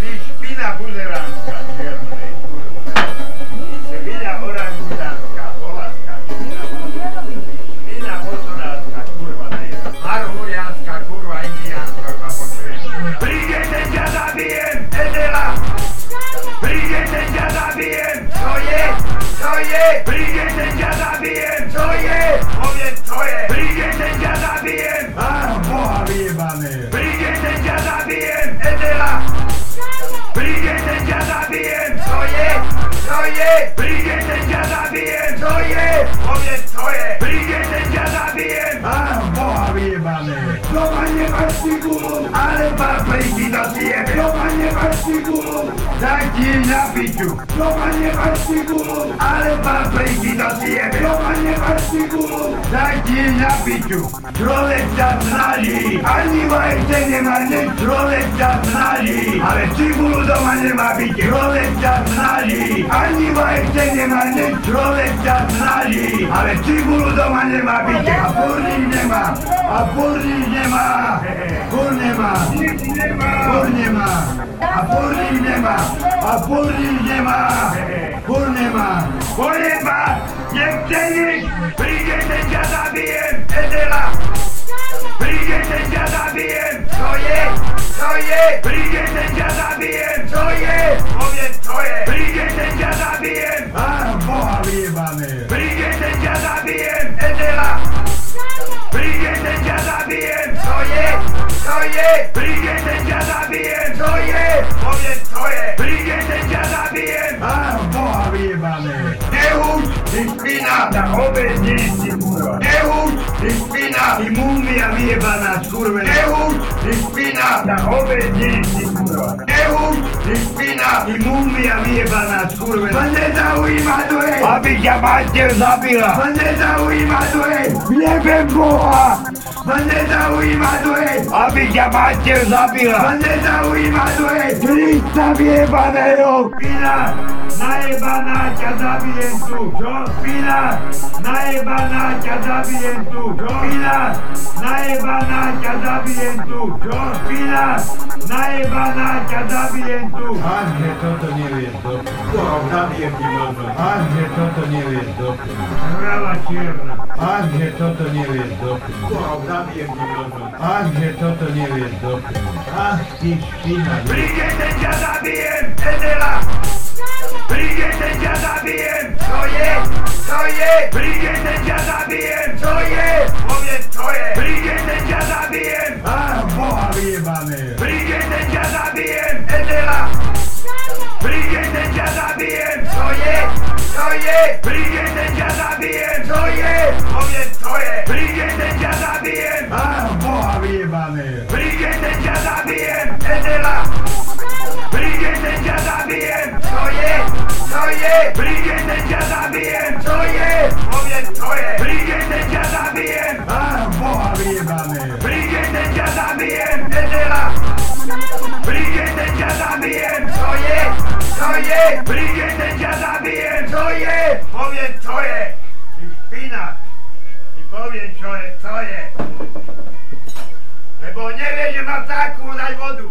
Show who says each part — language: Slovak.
Speaker 1: Ty špina buzeránska, čiernej, kurva. Špina orangutánska, volaska, špina. Špina motoránska, kurva, nejde. Marhuriánska, kurva, indiánska, ma počuješ. Prídete, ťa zabijem, Edela! Prídete, ťa zabijem! Čo je? Čo je? Prídete, ťa zabijem! Čo je? Povedz, čo je? Prídete, ťa zabijem! Á, boha vyjebané! Prídete, ťa zabijem! Edela! Čo je? Prídete, ťa zabijem! Čo je? Povedz, čo je? Prídete, ťa zabijem! Á, boha vyjebané! Doma nemáš figuru! Ale papriky do tiebe! Doma nemáš figuru! Tak ti na piču! Doma nemáš figuru! Ale papriky do tiebe! Doma nemáš figuru! Tak ti na piču! Človek sa snaží! Ani vajce nemá nič! Človek sa snaží! Ale cibulu doma nemá byť! Človek sa snaží! Ani vajce nemá nič! Človek sa snaží! Ale cibulu doma nemá byť! A burník nemá! A burník nemá! Bur nemá! Bur nemá! A burník nemá! A burník nemá! Bur nemá! Bur nemá! Nechce nič! Prídete, ťa zabijem! Edela! Prídete, ťa zabijem! Čo je? Čo je? Prídete, ťa zabijem! Čo je? Povedz, čo je? Vyjebané! Prídete, ťa zabijem! Edela! Prídete, ťa zabijem! Čo je? Čo je? Prídete, ťa zabijem! Čo je? Povedz, čo je? Prídete, ťa zabijem! Á, boha vyjebané! Nehuč, ty špina! Na nie si kurva! Nehuč, ty špina! Ty múmia vyjebaná skurve! Nehuč, ty špina! Na nie si kurva! Ty špina! Ty múmia vyjebaná skurve! Ma nezaujíma to je! Aby ťa mater zabila! Ma nezaujíma to je! Jebem Boha! Ma nezaujíma je! Aby ťa mater zabila! Ma nezaujíma je! Krista vyjebaného! Špina! Najebaná ťa zabijem tu! Čo? Špina! Najebaná ťa zabijem tu! Čo? Špina! Najebaná ťa zabijem tu! Čo? Špina! Najebaná ťa zabijem tu!
Speaker 2: Až že toto doplniť.
Speaker 1: Koho zabijem ti možno?
Speaker 2: Až že toto nevieš doplniť.
Speaker 1: Hrava čierna!
Speaker 2: Až že toto nevieš doplniť.
Speaker 1: Koho zabijem ti možno?
Speaker 2: Až že toto nevieš doplniť. Ach ty špina.
Speaker 1: Prídete, ťa zabijem! Edela! Prídete, ťa zabijem! Čo je? Čo je? Prídete, ťa zabijem! Čo je? Povedz, čo je? Prídete, ťa zabijem!
Speaker 2: Á, boha vyjebané.
Speaker 1: Prídete, ťa zabijem! Edela! Prídete, ťa zabijem! Čo je? Čo je? Prídete! Čo je? Povedz, čo je? Prídete, ťa zabijem!
Speaker 2: Á, boha vyjebané.
Speaker 1: Prídete, ťa zabijem! Edela! Prídete, ťa zabijem! Čo je? Čo je? Prídete, ťa zabijem! Čo je? Povedz, čo je? Prídete, ťa zabijem!
Speaker 2: Á, boha vyjebané.
Speaker 1: Prídete, ťa zabijem! Edela! Prídete, ťa zabijem! Čo je? Čo je? Prídete, ťa zabijem! Čo je? Povedz, čo je? Špina! Ty poviem, čo je, čo je. Lebo nevie, že má takú dať vodu.